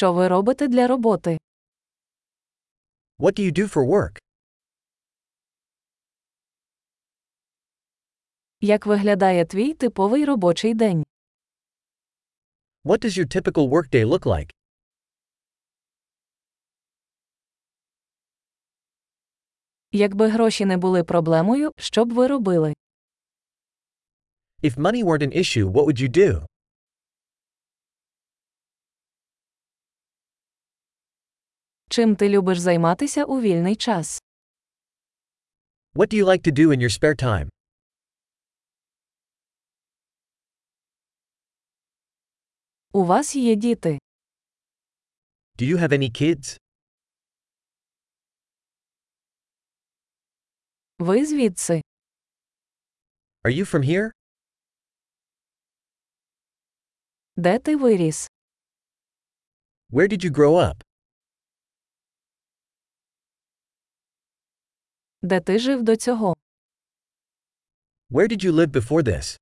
Що ви робите для роботи? What do you do for work? Як виглядає твій типовий робочий день? What does your typical workday look like? Якби гроші не були проблемою, що б ви робили? If money weren't an issue, what would you do? Чим ти любиш займатися у вільний час? What do you like to do in your spare time? У вас є діти. Do you have any kids? Ви звідси. Are you from here? Де ти виріс? Where did you grow up? Де ти жив до цього? Where did you live before this?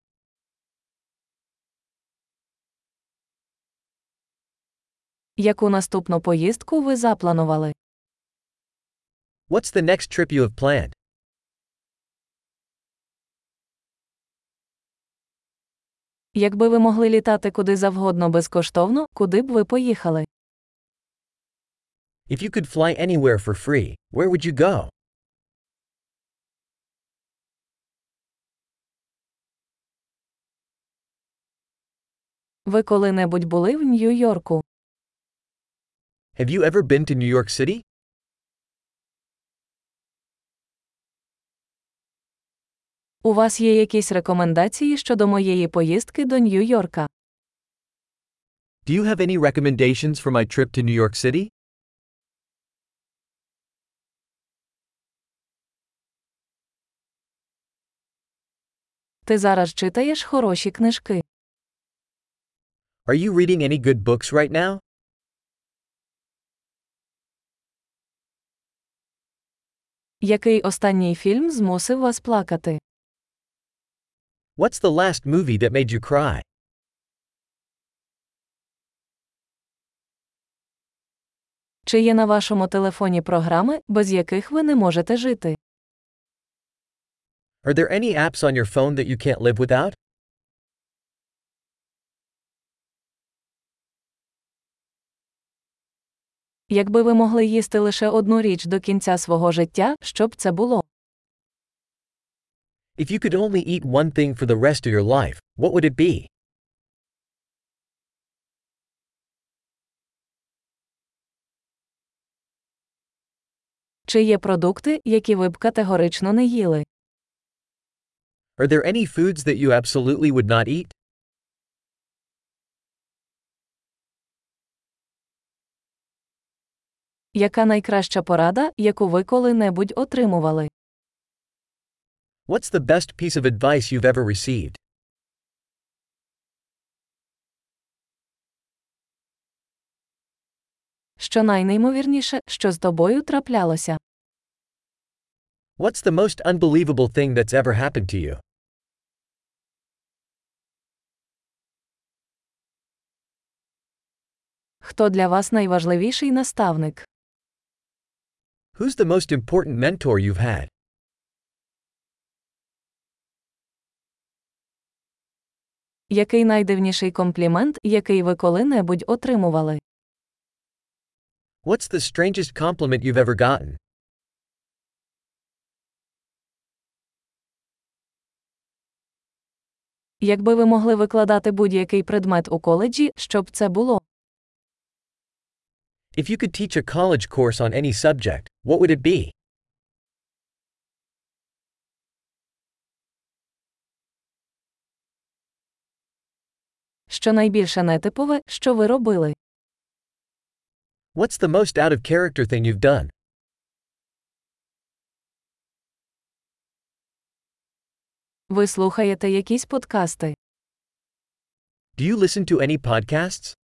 Яку наступну поїздку ви запланували? What's the next trip you have planned? Якби ви могли літати куди завгодно безкоштовно, куди б ви поїхали? If you could fly anywhere for free, where would you go? Ви коли-небудь були в Нью-Йорку? Have you ever been to New York City? У вас є якісь рекомендації щодо моєї поїздки до Нью-Йорка? Do you have any recommendations for my trip to New York City? Ти зараз читаєш хороші книжки. Are you reading any good books right now? Який останній фільм змусив вас плакати? What's the last movie that made you cry? Чи є на вашому телефоні програми, без яких ви не можете жити? Are there any apps on your phone that you can't live without? Якби ви могли їсти лише одну річ до кінця свого життя, що б це було? If you could only eat one thing for the rest of your life, what would it be? Чи є продукти, які ви б категорично не їли? Are there any foods that you absolutely would not eat? Яка найкраща порада, яку ви коли-небудь отримували? What's the best piece of advice you've ever received? Що найнеймовірніше, що з тобою траплялося? What's the most unbelievable thing that's ever happened to you? Хто для вас найважливіший наставник? Who's the most important mentor you've had? Який найдивніший комплімент, який ви коли-небудь отримували? What's the strangest compliment you've ever gotten? Якби ви могли викладати будь-який предмет у коледжі, що б це було? If you could teach a college course on any subject, what would it be? Що найбільше нетипове, що ви робили? What's the most out of character thing you've done? Ви слухаєте якісь подкасти? Do you listen to any podcasts?